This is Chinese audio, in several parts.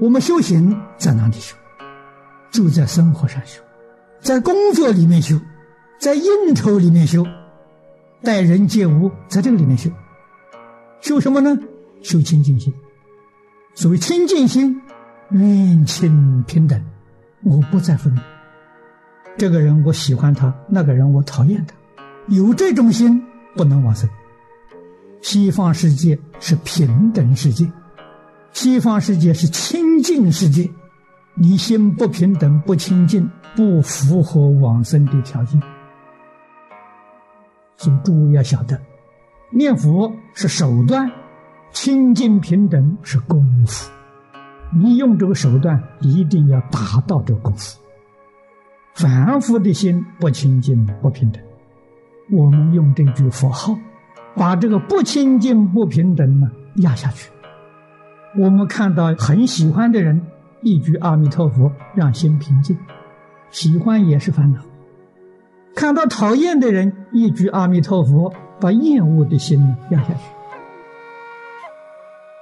我们修行在哪里修？就在生活上修，在工作里面修，在应酬里面修，待人接物在这个里面修。修什么呢？修清净心。所谓清净心，愿亲平等，我不再分。这个人我喜欢他，那个人我讨厌他。有这种心，不能往生。西方世界是平等世界，西方世界是清净世界。你心不平等、不清净，不符合往生的条件。所以诸位要晓得，念佛是手段，清净平等是功夫。你用这个手段，一定要达到这个功夫。凡夫的心不清净、不平等，我们用这句佛号。把这个不清净、不平等呢压下去。我们看到很喜欢的人，一句阿弥陀佛，让心平静。喜欢也是烦恼。看到讨厌的人，一句阿弥陀佛，把厌恶的心压下去。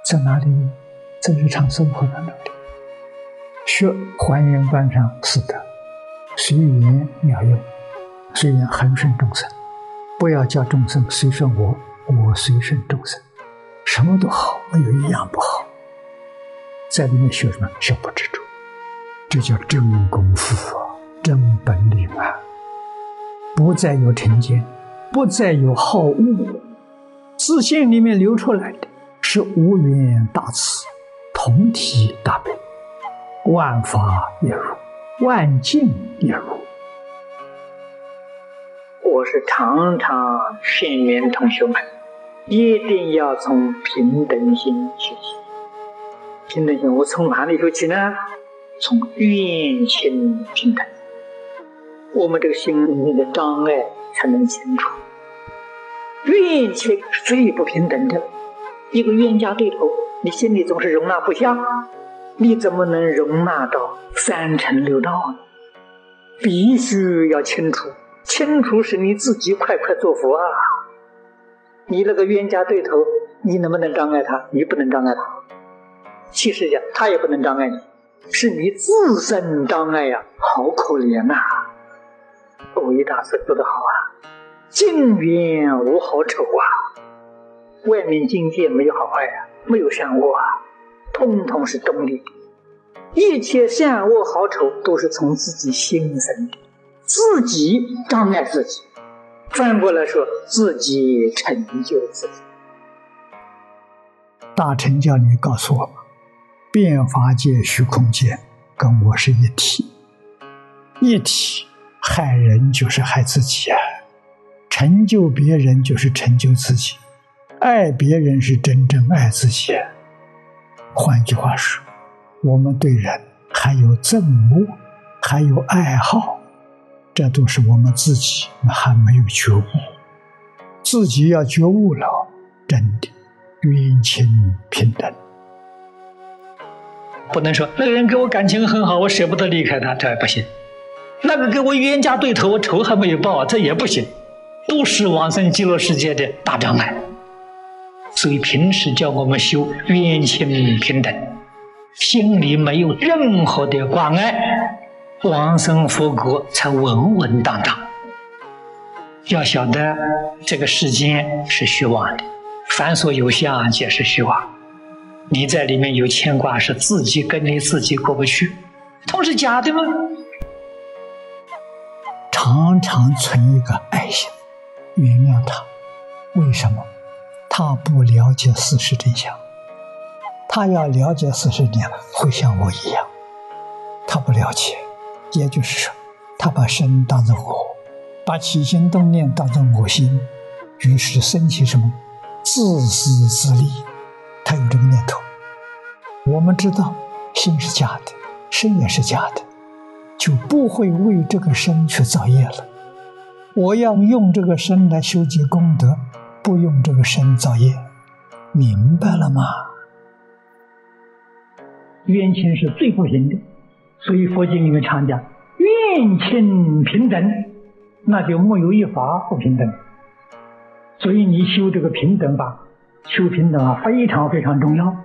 在哪里？在日常生活当中，学还原观上四德，随缘妙用，随缘恒顺众生。不要叫众生随顺我，我随顺众生，什么都好，没有一样不好。在里面学什么？学不执着，这叫真功夫啊，真本领啊！不再有成见，不再有好恶，自信里面流出来的是无缘大慈，同体大悲，万法也如，万境也如。我是常常劝勉同学们，一定要从平等心学习。平等心，我从哪里说起呢？从愿亲平等。我们这个心里面的障碍才能清除。怨亲是最不平等的。一个冤家对头，你心里总是容纳不下，你怎么能容纳到三乘六道呢？必须要清楚。清楚是你自己快快做佛啊！你那个冤家对头，你能不能障碍他？你不能障碍他。其实讲，他也不能障碍你，是你自身障碍呀！好可怜呐！伟大师说的好啊：“境缘无好丑啊，外面境界没有好坏啊，没有善恶啊，通通是中立。一切善恶好丑都是从自己心生的。”自己障碍自己，反过来说，自己成就自己。大乘教里告诉我，变法界、虚空界跟我是一体，一体害人就是害自己啊，成就别人就是成就自己，爱别人是真正爱自己。换句话说，我们对人还有憎恶，还有爱好。这都是我们自己还没有觉悟，自己要觉悟了，真的冤亲平等。不能说那个人跟我感情很好，我舍不得离开他，这也不行；那个跟我冤家对头，我仇还没有报，这也不行，都是往生极乐世界的大障碍。所以平时叫我们修冤亲平等，心里没有任何的挂碍。往生佛国才稳稳当当。要晓得，这个世间是虚妄的，凡所有相皆是虚妄。你在里面有牵挂，是自己跟你自己过不去，都是假的吗？常常存一个爱心，原谅他。为什么？他不了解事实真相。他要了解事实真相，会像我一样。他不了解。也就是说，他把身当成我，把起心动念当成我心，于是升起什么自私自利，他有这个念头。我们知道心是假的，身也是假的，就不会为这个身去造业了。我要用这个身来修积功德，不用这个身造业，明白了吗？冤亲是最不行的。所以佛经里面常讲，冤亲平等，那就没有一法不平等。所以你修这个平等法，修平等啊，非常非常重要。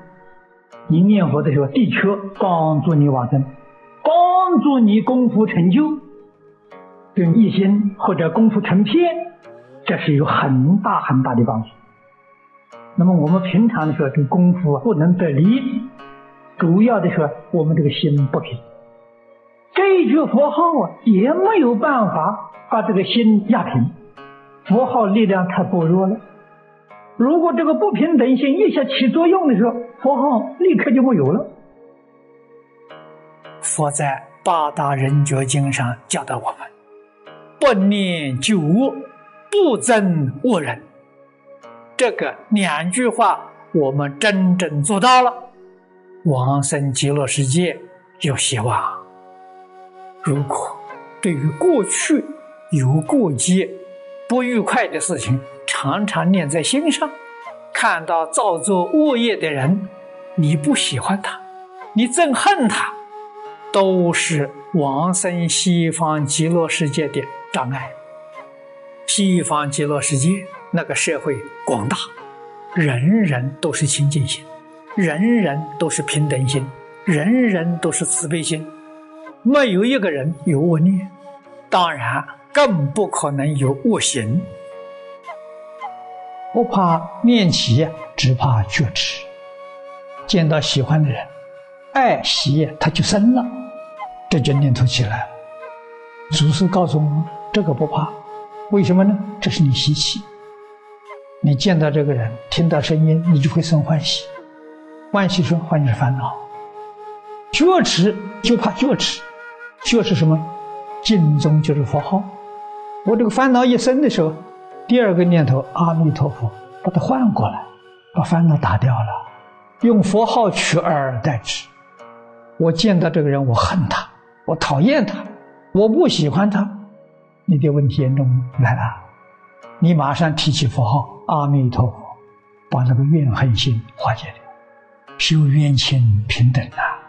你念佛的时候，的确帮助你往生，帮助你功夫成就，跟一心或者功夫成片，这是有很大很大的帮助。那么我们平常的时候，这功夫不能得力，主要的是我们这个心不平。这一句佛号啊，也没有办法把这个心压平，佛号力量太薄弱了。如果这个不平等心一下起作用的时候，佛号立刻就没有了。佛在《八大人觉经》上教导我们：不念旧恶，不憎恶人。这个两句话，我们真正做到了，往生极乐世界有希望。如果对于过去有过节、不愉快的事情，常常念在心上，看到造作恶业的人，你不喜欢他，你憎恨他，都是往生西方极乐世界的障碍。西方极乐世界。那个社会广大，人人都是清净心，人人都是平等心，人人都是慈悲心，没有一个人有恶念，当然更不可能有恶行。不怕念起，只怕觉迟。见到喜欢的人，爱喜他就生了，这就念头起来了。祖师告诉我们，这个不怕，为什么呢？这是你习气。你见到这个人，听到声音，你就会生欢喜。欢喜说，欢喜是烦恼。觉迟就怕觉迟，觉是什么？敬宗就是佛号。我这个烦恼一生的时候，第二个念头阿弥陀佛，把它换过来，把烦恼打掉了，用佛号取而代之。我见到这个人，我恨他，我讨厌他，我不喜欢他，你的问题严重来了，你马上提起佛号。阿弥陀佛，把那个怨恨心化解掉，修冤亲平等啊。